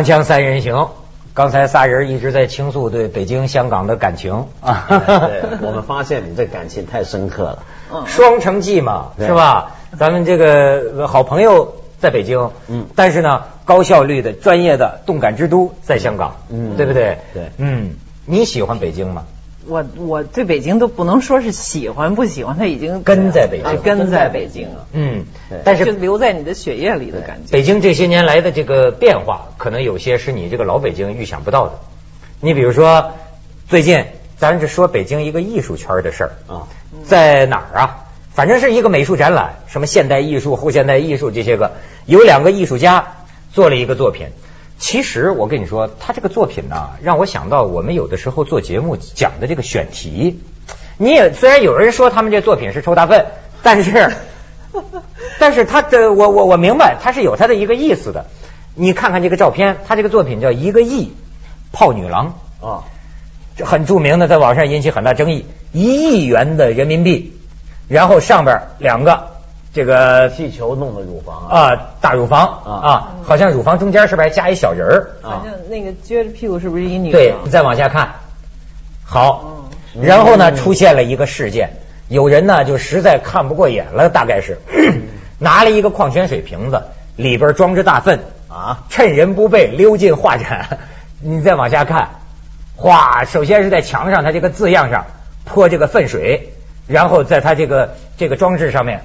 锵锵三人行，刚才仨人一直在倾诉对北京、香港的感情啊。对，我们发现你这感情太深刻了。嗯，双城记嘛，是吧？咱们这个好朋友在北京，嗯，但是呢，高效率的、专业的动感之都在香港，嗯，对不对？对，嗯，你喜欢北京吗？我我对北京都不能说是喜欢不喜欢，他已经根在北京，根在北京了。嗯，但是就留在你的血液里的感觉。北京这些年来的这个变化，可能有些是你这个老北京预想不到的。你比如说，最近咱是说北京一个艺术圈的事儿啊，在哪儿啊？反正是一个美术展览，什么现代艺术、后现代艺术这些个，有两个艺术家做了一个作品。其实我跟你说，他这个作品呢，让我想到我们有的时候做节目讲的这个选题。你也虽然有人说他们这作品是抽大粪，但是，但是他的我我我明白他是有他的一个意思的。你看看这个照片，他这个作品叫一个亿泡女郎啊，这很著名的，在网上引起很大争议。一亿元的人民币，然后上边两个。这个气球弄的乳房啊，大乳房。啊，好像乳房中间是不是还加一小人儿？好像那个撅着屁股是不是一女？对，你再往下看，好，然后呢，出现了一个事件，有人呢就实在看不过眼了，大概是 拿了一个矿泉水瓶子，里边装着大粪。啊，趁人不备溜进画展。你再往下看，哗，首先是在墙上，它这个字样上泼这个粪水，然后在它这个这个装置上面。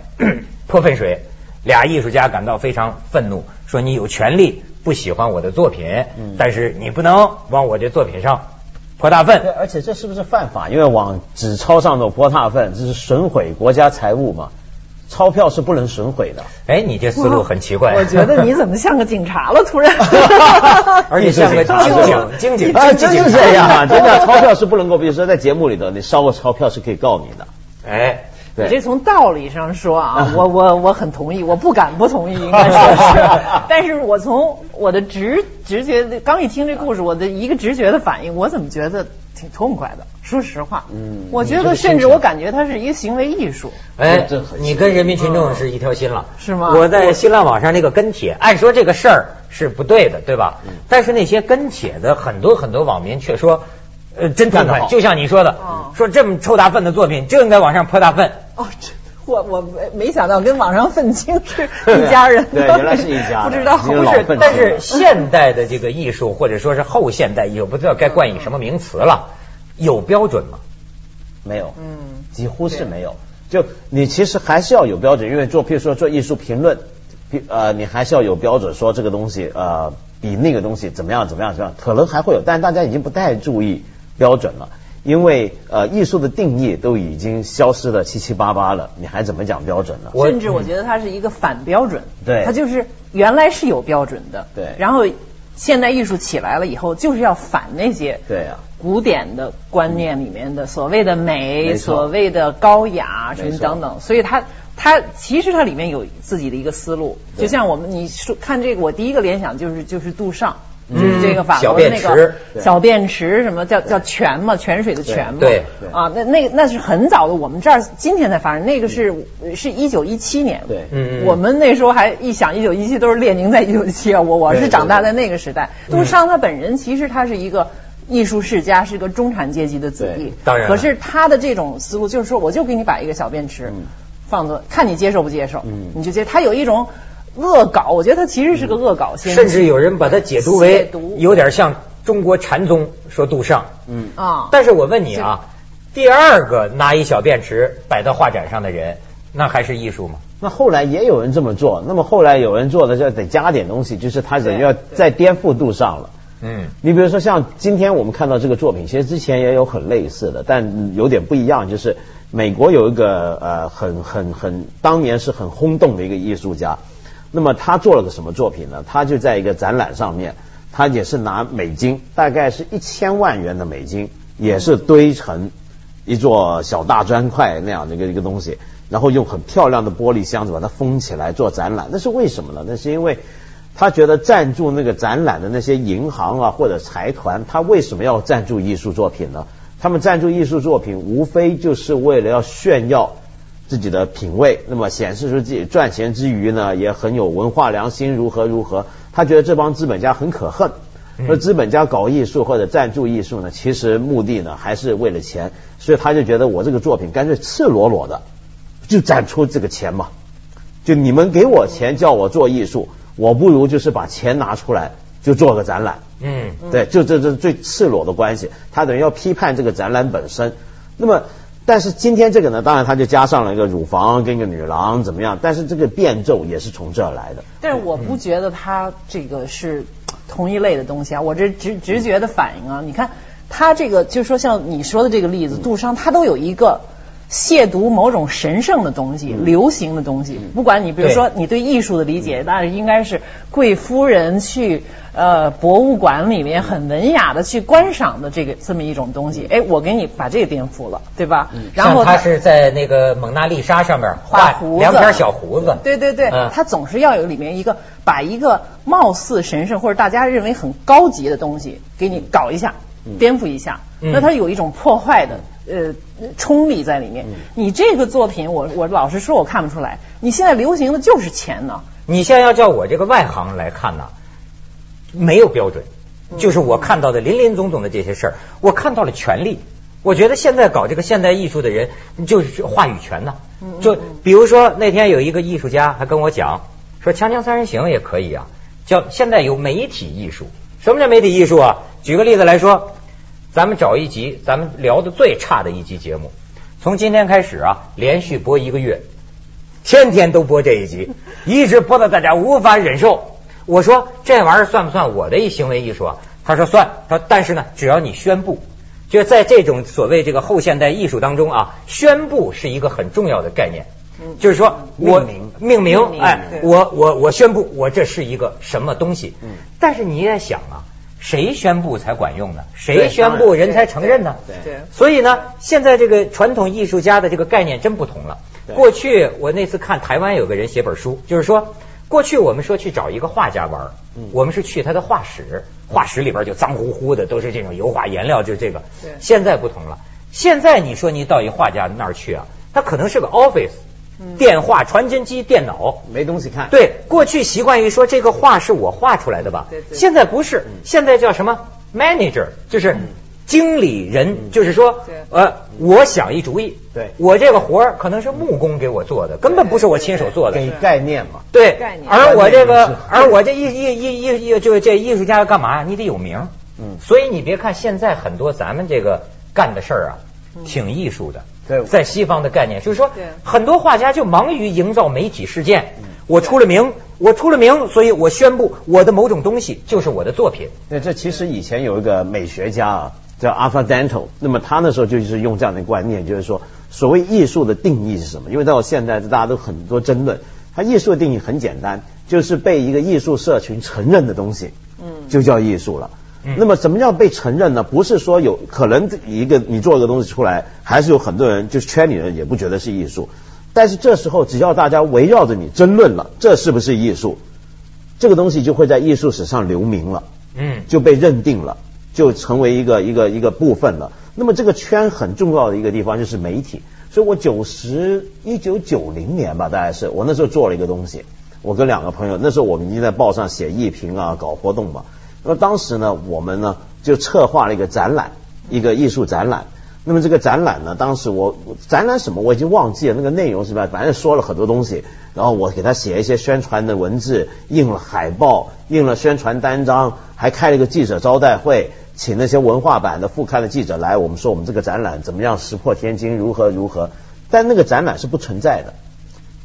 泼粪水，俩艺术家感到非常愤怒，说你有权利不喜欢我的作品，但是你不能往我这作品上泼大粪。对，而且这是不是犯法？因为往纸钞上头泼大粪，这是损毁国家财物嘛？钞票是不能损毁的。哎，你这思路很奇怪。我觉得你怎么像个警察了？突然，而且像个警警警警啊，真是这样，真的，钞票是不能够，比如说在节目里头，你烧个钞票是可以告你的。哎。你这从道理上说啊，我我我很同意，我不敢不同意，应该说是。但是我从我的直直觉，刚一听这故事，我的一个直觉的反应，我怎么觉得挺痛快的？说实话，嗯，我觉得甚至我感觉它是一个行为艺术。哎，你跟人民群众是一条心了，是吗？我在新浪网上那个跟帖，按说这个事儿是不对的，对吧？但是那些跟帖的很多很多网民却说。呃，真痛快，就像你说的，说这么臭大粪的作品就应该往上泼大粪。哦，这我我没没想到跟网上愤青是一家人。对，原来是一家。不知道不是，但是现代的这个艺术或者说是后现代艺术，不知道该冠以什么名词了。有标准吗？没有，嗯，几乎是没有。就你其实还是要有标准，因为做譬如说做艺术评论，呃，你还是要有标准，说这个东西呃比那个东西怎么样怎么样怎么样，可能还会有，但是大家已经不太注意。标准了，因为呃，艺术的定义都已经消失的七七八八了，你还怎么讲标准呢？甚至我觉得它是一个反标准，对，它就是原来是有标准的，对，然后现代艺术起来了以后，就是要反那些对啊。古典的观念里面的所谓的美，所谓的高雅什么等等，所以它它其实它里面有自己的一个思路，就像我们你说看这个，我第一个联想就是就是杜尚。就是这个法国的那个小便池，什么叫叫泉嘛？泉水的泉嘛？对啊，那那那是很早的，我们这儿今天才发生。那个是是一九一七年，对，嗯我们那时候还一想，一九一七都是列宁在一九一七啊，我我是长大在那个时代。杜尚他本人其实他是一个艺术世家，是个中产阶级的子弟，当然。可是他的这种思路就是说，我就给你摆一个小便池放着，看你接受不接受，嗯，你就接。他有一种。恶搞，我觉得他其实是个恶搞，甚至有人把它解读为有点像中国禅宗说杜尚，嗯啊。但是我问你啊，第二个拿一小便池摆到画展上的人，那还是艺术吗？那后来也有人这么做，那么后来有人做的就得加点东西，就是他人要再颠覆杜尚了。嗯，你比如说像今天我们看到这个作品，其实之前也有很类似的，但有点不一样，就是美国有一个呃很很很当年是很轰动的一个艺术家。那么他做了个什么作品呢？他就在一个展览上面，他也是拿美金，大概是一千万元的美金，也是堆成一座小大砖块那样的一个一个东西，然后用很漂亮的玻璃箱子把它封起来做展览。那是为什么呢？那是因为他觉得赞助那个展览的那些银行啊或者财团，他为什么要赞助艺术作品呢？他们赞助艺术作品，无非就是为了要炫耀。自己的品味，那么显示出自己赚钱之余呢，也很有文化良心，如何如何？他觉得这帮资本家很可恨。说资本家搞艺术或者赞助艺术呢，其实目的呢还是为了钱，所以他就觉得我这个作品干脆赤裸裸的就展出这个钱嘛。就你们给我钱叫我做艺术，我不如就是把钱拿出来就做个展览。嗯，对，就这这最赤裸的关系，他等于要批判这个展览本身。那么，但是今天这个呢，当然它就加上了一个乳房跟一个女郎怎么样？但是这个变奏也是从这儿来的。但是我不觉得它这个是同一类的东西啊，我这直直觉的反应啊，你看它这个就是说像你说的这个例子，杜商它都有一个。亵渎某种神圣的东西、流行的东西，不管你比如说你对艺术的理解，那应该是贵夫人去呃博物馆里面很文雅的去观赏的这个这么一种东西。哎，我给你把这个颠覆了，对吧？然后他是在那个蒙娜丽莎上面画胡子，两撇小胡子。对对对，他总是要有里面一个把一个貌似神圣或者大家认为很高级的东西给你搞一下，颠覆一下。那他有一种破坏的。呃，冲力在里面。你这个作品，我我老实说，我看不出来。你现在流行的就是钱呢。你现在要叫我这个外行来看呢，没有标准。就是我看到的林林总总的这些事儿，我看到了权力。我觉得现在搞这个现代艺术的人，就是话语权呢。就比如说那天有一个艺术家还跟我讲，说《锵锵三人行》也可以啊，叫现在有媒体艺术。什么叫媒体艺术啊？举个例子来说。咱们找一集，咱们聊的最差的一集节目，从今天开始啊，连续播一个月，天天都播这一集，一直播到大家无法忍受。我说这玩意儿算不算我的一行为艺术啊？他说算。他说但是呢，只要你宣布，就在这种所谓这个后现代艺术当中啊，宣布是一个很重要的概念。就是说我命名，哎，我我我宣布我这是一个什么东西。嗯，但是你也想啊。谁宣布才管用呢？谁宣布人才承认呢？对，所以呢，现在这个传统艺术家的这个概念真不同了。过去我那次看台湾有个人写本书，就是说，过去我们说去找一个画家玩，我们是去他的画室，画室里边就脏乎乎的，都是这种油画颜料，就这个。现在不同了，现在你说你到一画家那儿去啊，他可能是个 office。电话、传真机、电脑，没东西看。对，过去习惯于说这个画是我画出来的吧？对对。现在不是，现在叫什么 manager，就是经理人，就是说，呃，我想一主意，对，我这个活儿可能是木工给我做的，根本不是我亲手做的。给概念嘛。对。概念。而我这个，而我这艺艺艺艺艺，就这艺术家要干嘛呀？你得有名。嗯。所以你别看现在很多咱们这个干的事儿啊，挺艺术的。对，在西方的概念就是说，很多画家就忙于营造媒体事件。我出了名，我出了名，所以我宣布我的某种东西就是我的作品。对，这其实以前有一个美学家啊，叫 Arthur Danto，那么他那时候就是用这样的观念，就是说，所谓艺术的定义是什么？因为到现在大家都很多争论，他艺术的定义很简单，就是被一个艺术社群承认的东西，嗯，就叫艺术了。那么，什么叫被承认呢？不是说有可能一个你做一个东西出来，还是有很多人就是圈里人也不觉得是艺术。但是这时候，只要大家围绕着你争论了，这是不是艺术？这个东西就会在艺术史上留名了，嗯，就被认定了，就成为一个一个一个部分了。那么这个圈很重要的一个地方就是媒体。所以我九十一九九零年吧，大概是我那时候做了一个东西，我跟两个朋友，那时候我们已经在报上写艺评啊，搞活动嘛。那么当时呢，我们呢就策划了一个展览，一个艺术展览。那么这个展览呢，当时我展览什么我已经忘记了，那个内容是吧？反正说了很多东西，然后我给他写一些宣传的文字，印了海报，印了宣传单张，还开了一个记者招待会，请那些文化版的副刊的记者来，我们说我们这个展览怎么样，石破天惊，如何如何。但那个展览是不存在的，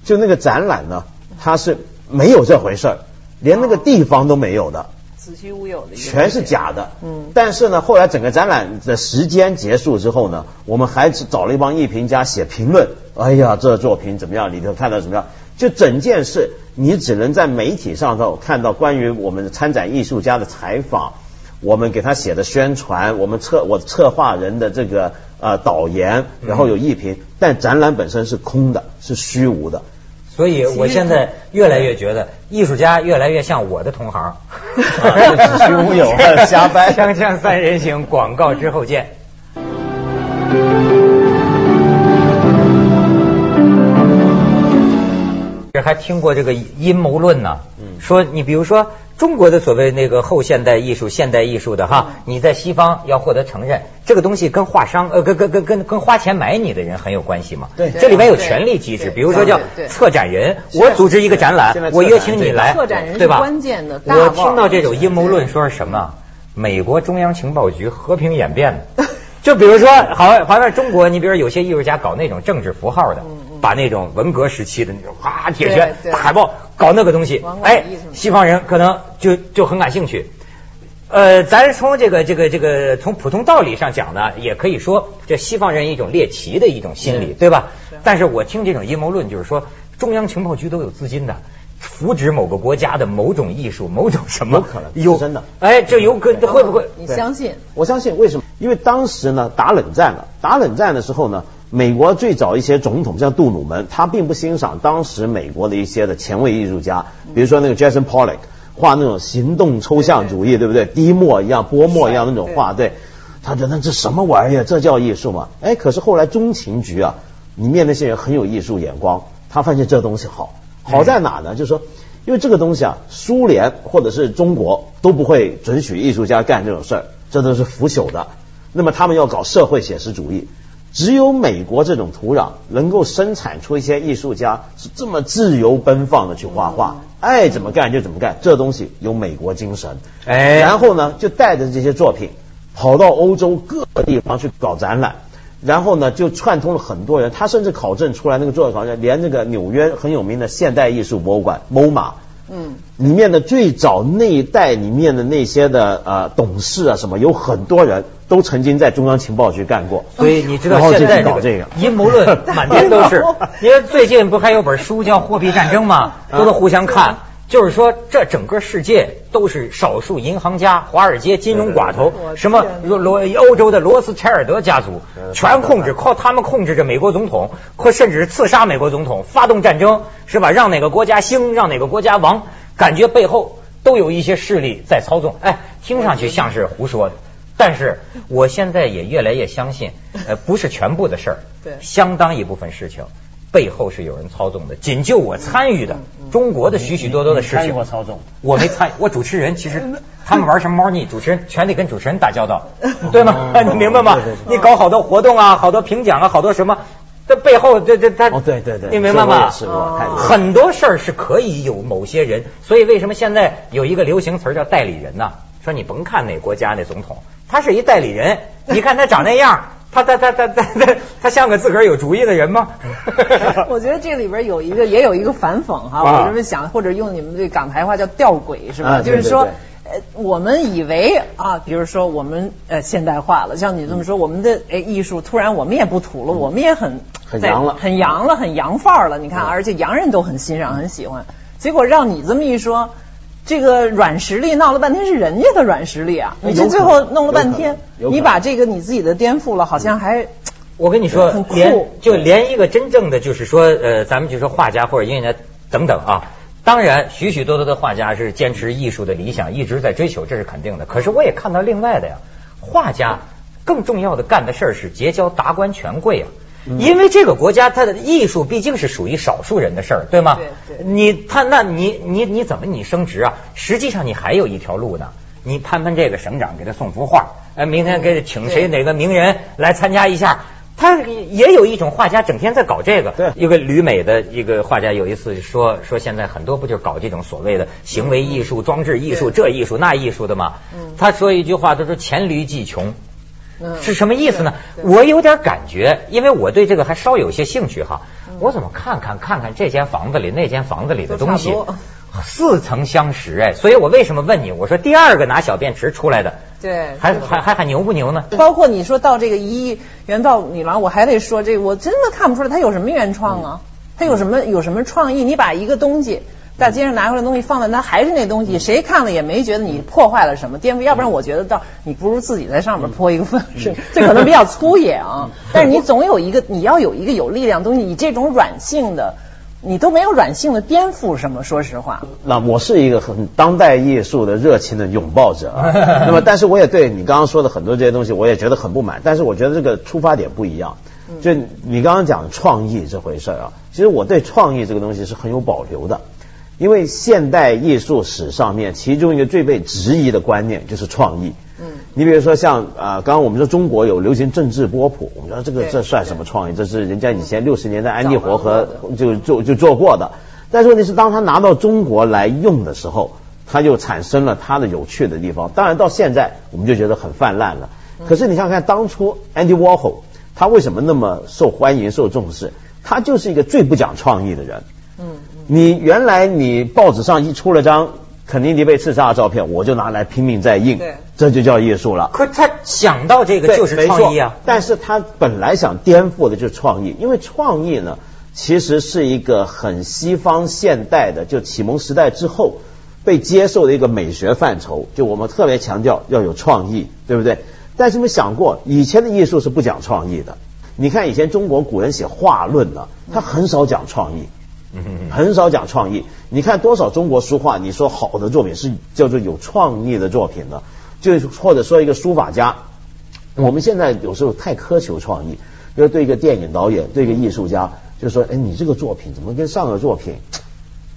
就那个展览呢，它是没有这回事儿，连那个地方都没有的。子虚乌有的，全是假的。嗯，但是呢，后来整个展览的时间结束之后呢，我们还找了一帮艺评家写评论。哎呀，这作品怎么样？里头看到怎么样？就整件事，你只能在媒体上头看到关于我们参展艺术家的采访，我们给他写的宣传，我们策我策划人的这个呃导言，然后有艺评，但展览本身是空的，是虚无的。所以，我现在越来越觉得艺术家越来越像我的同行，子虚乌有，瞎掰。锵锵三人行，广告之后见。这还听过这个阴谋论呢，说你比如说中国的所谓那个后现代艺术、现代艺术的哈，你在西方要获得承认，这个东西跟画商呃跟跟跟跟跟花钱买你的人很有关系嘛。对，这里面有权力机制，比如说叫策展人，我组织一个展览，我约请你来，对吧？关键的。我听到这种阴谋论说是什么？美国中央情报局和平演变的。就比如说，好，好像中国，你比如有些艺术家搞那种政治符号的，把那种文革时期的那种哗铁拳大海报搞那个东西，哎，西方人可能就就很感兴趣。呃，咱从这个这个这个从普通道理上讲呢，也可以说这西方人一种猎奇的一种心理，对吧？但是我听这种阴谋论，就是说中央情报局都有资金的。扶植某个国家的某种艺术，某种什么？有可能有真的。哎，这有可会不会？你相信？我相信。为什么？因为当时呢，打冷战了。打冷战的时候呢，美国最早一些总统像杜鲁门，他并不欣赏当时美国的一些的前卫艺术家，比如说那个 Jason Pollock 画那种行动抽象主义，对不对？滴墨一样、泼墨一样那种画，对。他觉得这什么玩意儿？这叫艺术吗？哎，可是后来中情局啊，里面那些人很有艺术眼光，他发现这东西好。好在哪呢？就是说，因为这个东西啊，苏联或者是中国都不会准许艺术家干这种事儿，这都是腐朽的。那么他们要搞社会写实主义，只有美国这种土壤能够生产出一些艺术家是这么自由奔放的去画画，爱怎么干就怎么干。这东西有美国精神，哎，然后呢，就带着这些作品跑到欧洲各个地方去搞展览。然后呢，就串通了很多人，他甚至考证出来那个作品，好像连那个纽约很有名的现代艺术博物馆 MoMA，嗯，里面的最早那一代里面的那些的呃董事啊什么，有很多人都曾经在中央情报局干过，所以你知道现在搞这个阴谋论满天都是。因为最近不还有本书叫《货币战争》吗？都能互相看。就是说，这整个世界都是少数银行家、华尔街金融寡头，什么罗罗欧洲的罗斯柴尔德家族，全控制，靠他们控制着美国总统，或甚至是刺杀美国总统，发动战争，是吧？让哪个国家兴，让哪个国家亡，感觉背后都有一些势力在操纵。哎，听上去像是胡说的，但是我现在也越来越相信，呃，不是全部的事儿，对，相当一部分事情。背后是有人操纵的，仅就我参与的中国的许许多多的事情，参与过操纵，我没参与。我主持人其实他们玩什么猫腻，主持人全得跟主持人打交道，对吗？你明白吗？你搞好多活动啊，好多评奖啊，好多什么，这背后这这他，哦对对对，你明白吗？很多事儿是可以有某些人，所以为什么现在有一个流行词叫代理人呢？说你甭看哪国家那总统，他是一代理人，你看他长那样。他他他他他他他像个自个儿有主意的人吗？我觉得这里边有一个也有一个反讽哈，我这么想，或者用你们这港台话叫吊诡是吧？就是说，呃，我们以为啊，比如说我们呃现代化了，像你这么说，我们的哎艺术突然我们也不土了，我们也很很洋了，很洋了，很洋范儿了。你看，而且洋人都很欣赏，很喜欢。结果让你这么一说。这个软实力闹了半天是人家的软实力啊！你这最后弄了半天，你把这个你自己的颠覆了，好像还……我跟你说，连就连一个真正的就是说，呃，咱们就说画家或者音乐家等等啊，当然许许多多的画家是坚持艺术的理想，一直在追求，这是肯定的。可是我也看到另外的呀，画家更重要的干的事儿是结交达官权贵啊。因为这个国家，它的艺术毕竟是属于少数人的事儿，对吗？对对。你他那你你你怎么你升职啊？实际上你还有一条路呢。你攀攀这个省长，给他送幅画。哎，明天给请谁哪个名人来参加一下？他也有一种画家整天在搞这个。对。一个旅美的一个画家有一次说说现在很多不就搞这种所谓的行为艺术、装置艺术、这艺术那艺术的吗？嗯。他说一句话，他说黔驴技穷。是什么意思呢？我有点感觉，因为我对这个还稍有些兴趣哈。我怎么看看看看这间房子里那间房子里的东西，似曾相识哎。所以我为什么问你？我说第二个拿小便池出来的，对，还还还还牛不牛呢？包括你说到这个一元道女郎，我还得说这个，我真的看不出来他有什么原创啊，他有什么有什么创意？你把一个东西。大街上拿回来东西放在那还是那东西，谁看了也没觉得你破坏了什么颠覆，要不然我觉得到你不如自己在上面泼一个粪，是这可能比较粗野啊。但是你总有一个你要有一个有力量东西，你这种软性的你都没有软性的颠覆什么？说实话，那我是一个很当代艺术的热情的拥抱者，那么但是我也对你刚刚说的很多这些东西我也觉得很不满，但是我觉得这个出发点不一样。就你刚刚讲创意这回事啊，其实我对创意这个东西是很有保留的，因为现代艺术史上面其中一个最被质疑的观念就是创意。嗯，你比如说像啊，刚刚我们说中国有流行政治波普，我们说这个这算什么创意？这是人家以前六十年代安迪活和就就就做过的。但是问题是，当他拿到中国来用的时候，他就产生了他的有趣的地方。当然到现在我们就觉得很泛滥了。可是你想想看，当初 Andy Warhol 他为什么那么受欢迎、受重视？他就是一个最不讲创意的人。嗯，你原来你报纸上一出了张肯尼迪被刺杀的照片，我就拿来拼命在印，这就叫艺术了。可他想到这个就是创意啊，但是他本来想颠覆的就是创意，因为创意呢。其实是一个很西方现代的，就启蒙时代之后被接受的一个美学范畴。就我们特别强调要有创意，对不对？但是没想过，以前的艺术是不讲创意的。你看以前中国古人写画论呢，他很少讲创意，很少讲创意。你看多少中国书画，你说好的作品是叫做有创意的作品呢？就或者说一个书法家，我们现在有时候太苛求创意，要对一个电影导演，对一个艺术家。就说，哎，你这个作品怎么跟上个作品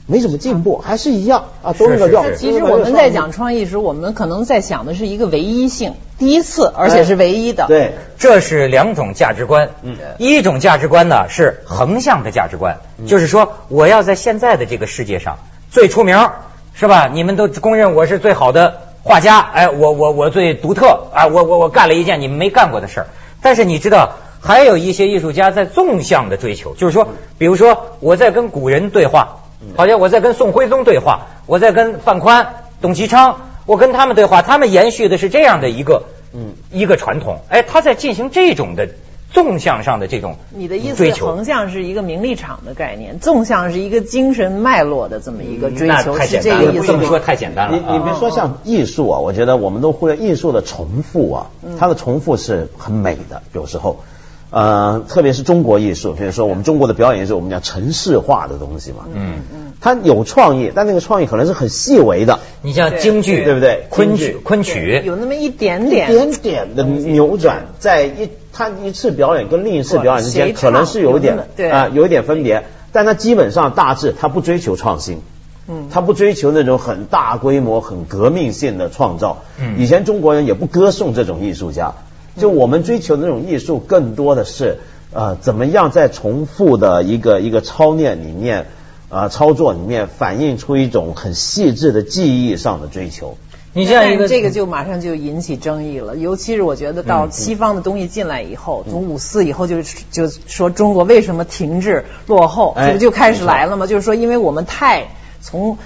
没什么进步，还是一样啊？都那个调。其实我们在讲创意时，我们可能在想的是一个唯一性，第一次，而且是唯一的。对，这是两种价值观。嗯，一种价值观呢是横向的价值观，就是说我要在现在的这个世界上最出名，是吧？你们都公认我是最好的画家，哎，我我我最独特啊！我我我干了一件你们没干过的事儿。但是你知道？还有一些艺术家在纵向的追求，就是说，比如说我在跟古人对话，好像我在跟宋徽宗对话，我在跟范宽、董其昌，我跟他们对话，他们延续的是这样的一个，嗯，一个传统。哎，他在进行这种的纵向上的这种你的意思，横向是一个名利场的概念，纵向是一个精神脉络的这么一个追求，是这个意思。这么说太简单了。你你别说像艺术啊，我觉得我们都忽略艺术的重复啊，它的重复是很美的，有时候。呃，特别是中国艺术，比如说我们中国的表演是我们讲城市化的东西嘛，嗯嗯，它有创意，但那个创意可能是很细微的。你像京剧，对不对？昆曲，昆曲有那么一点点、一点点的扭转，在一它一次表演跟另一次表演之间，可能是有一点啊，有一点分别，但它基本上大致它不追求创新，嗯，它不追求那种很大规模、很革命性的创造。嗯，以前中国人也不歌颂这种艺术家。就我们追求的那种艺术，更多的是呃，怎么样在重复的一个一个操练里面啊操作里面，反映出一种很细致的技艺上的追求。你这样一个这个就马上就引起争议了，尤其是我觉得到西方的东西进来以后，从五四以后就就说中国为什么停滞落后，这不就开始来了吗？就是说，因为我们太。从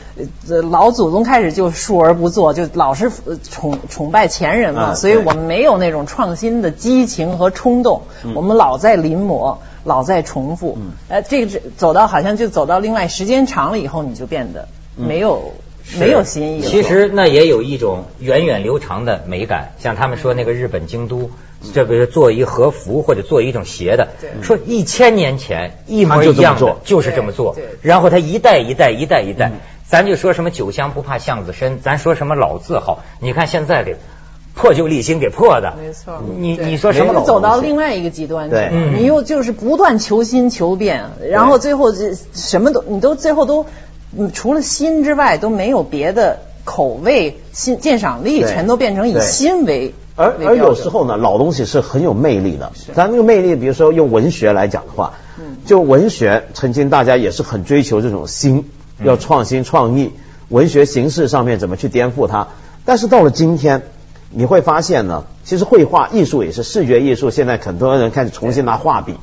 老祖宗开始就述而不作，就老是崇崇拜前人嘛，所以我们没有那种创新的激情和冲动，我们老在临摹，老在重复。哎，这个走到好像就走到另外，时间长了以后，你就变得没有。没有新意。其实那也有一种源远流长的美感，像他们说那个日本京都，这个做一和服或者做一种鞋的，说一千年前一模一样的就是这么做，然后他一代一代一代一代，咱就说什么酒香不怕巷子深，咱说什么老字号，你看现在给破旧立新给破的，没错。你你说什么？走到另外一个极端，对，你又就是不断求新求变，然后最后这什么都你都最后都。嗯，除了新之外都没有别的口味、新鉴赏力，全都变成以新为。而而有时候呢，老东西是很有魅力的。咱那个魅力，比如说用文学来讲的话，就文学曾经大家也是很追求这种新，要创新创意，文学形式上面怎么去颠覆它。但是到了今天，你会发现呢，其实绘画艺术也是视觉艺术，现在很多人开始重新拿画笔。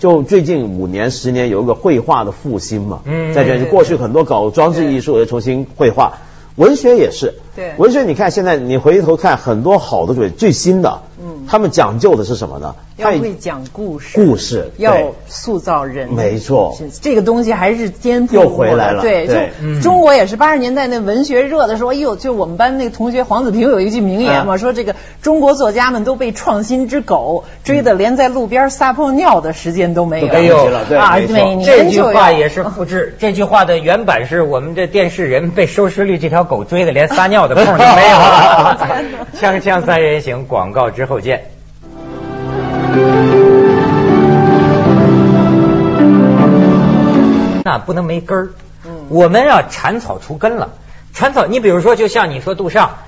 就最近五年十年有一个绘画的复兴嘛，嗯在这过去很多搞装置艺术又重新绘画，文学也是。对，文学你看现在你回头看很多好的作品，最新的，嗯，他们讲究的是什么呢？要会讲故事，故事要塑造人，没错，这个东西还是颠覆又回来了。对，就中国也是八十年代那文学热的时候，哎呦，就我们班那个同学黄子平有一句名言嘛，说这个中国作家们都被创新之狗追的连在路边撒泡尿的时间都没有。哎呦，啊，每年这句话也是复制。这句话的原版是我们这电视人被收视率这条狗追的连撒尿的 空都没有。锵锵三人行广告之后见。那不能没根儿，我们要铲草除根了。铲草，你比如说，就像你说杜尚，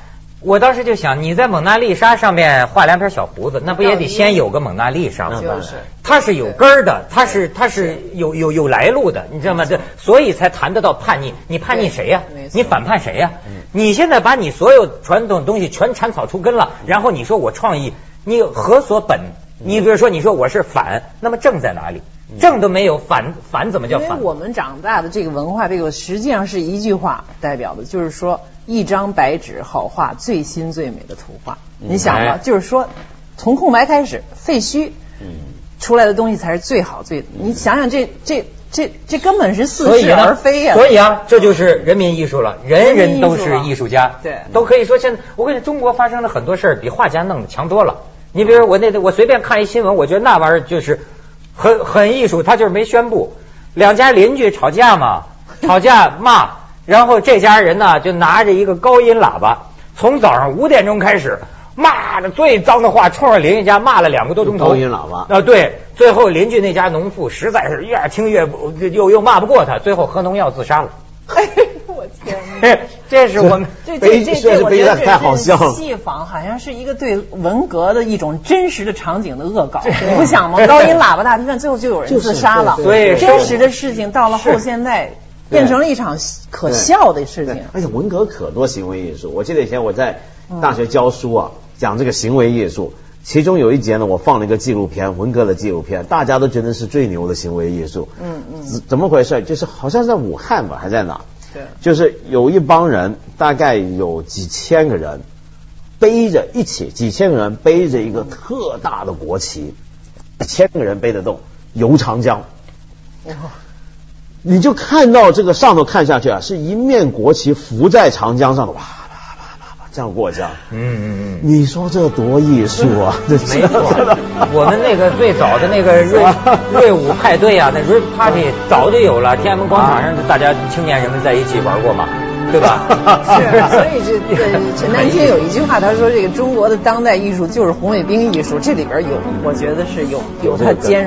我当时就想，你在蒙娜丽莎上面画两撇小胡子，那不也得先有个蒙娜丽莎吗？就是，它是有根儿的，它是它是有有有来路的，你知道吗？这所以才谈得到叛逆，你叛逆谁呀、你反叛谁呀、嗯？你现在把你所有传统东西全铲草除根了，然后你说我创意，你何所本？你比如说，你说我是反，那么正在哪里？正都没有，反反怎么叫反？因为我们长大的这个文化，这个实际上是一句话代表的，就是说一张白纸好画最新最美的图画。你想吧，就是说从空白开始，废墟，出来的东西才是最好最。你想想这这这这根本是似是而非呀。所以啊，这就是人民艺术了，人人都是艺术家，对，都可以说现在我跟你中国发生了很多事儿，比画家弄的强多了。你比如我那我随便看一新闻，我觉得那玩意儿就是。很很艺术，他就是没宣布。两家邻居吵架嘛，吵架骂，然后这家人呢就拿着一个高音喇叭，从早上五点钟开始骂的最脏的话，冲着邻居家骂了两个多钟头。高音喇叭啊，对，最后邻居那家农妇实在是越听越不，又又骂不过他，最后喝农药自杀了。嘿我天！这是我们这这这这，我觉得太好笑了。戏仿好像是一个对文革的一种真实的场景的恶搞，你不想吗？高音喇叭大地震，最后就有人 自杀了。对，真实的事情到了后现代，变成了一场可笑的事情。而且文革可多行为艺术，我记得以前我在大学教书啊，讲这个行为艺术，其中有一节呢，我放了一个纪录片，文革的纪录片，大家都觉得是最牛的行为艺术。嗯嗯。怎么回事？就是好像在武汉吧，还在哪？对就是有一帮人，大概有几千个人，背着一起，几千个人背着一个特大的国旗，一千个人背得动，游长江。哇！你就看到这个上头看下去啊，是一面国旗浮在长江上的，哇这样过江。嗯嗯嗯。你说这多艺术啊！没错。我们那个最早的那个瑞 瑞舞派对啊，那 Rave Party 早就有了，天安门广场上大家青年人们在一起玩过嘛，对吧？是，所以这对陈丹青有一句话，他说这个中国的当代艺术就是红卫兵艺术，这里边有，我觉得是有有它兼。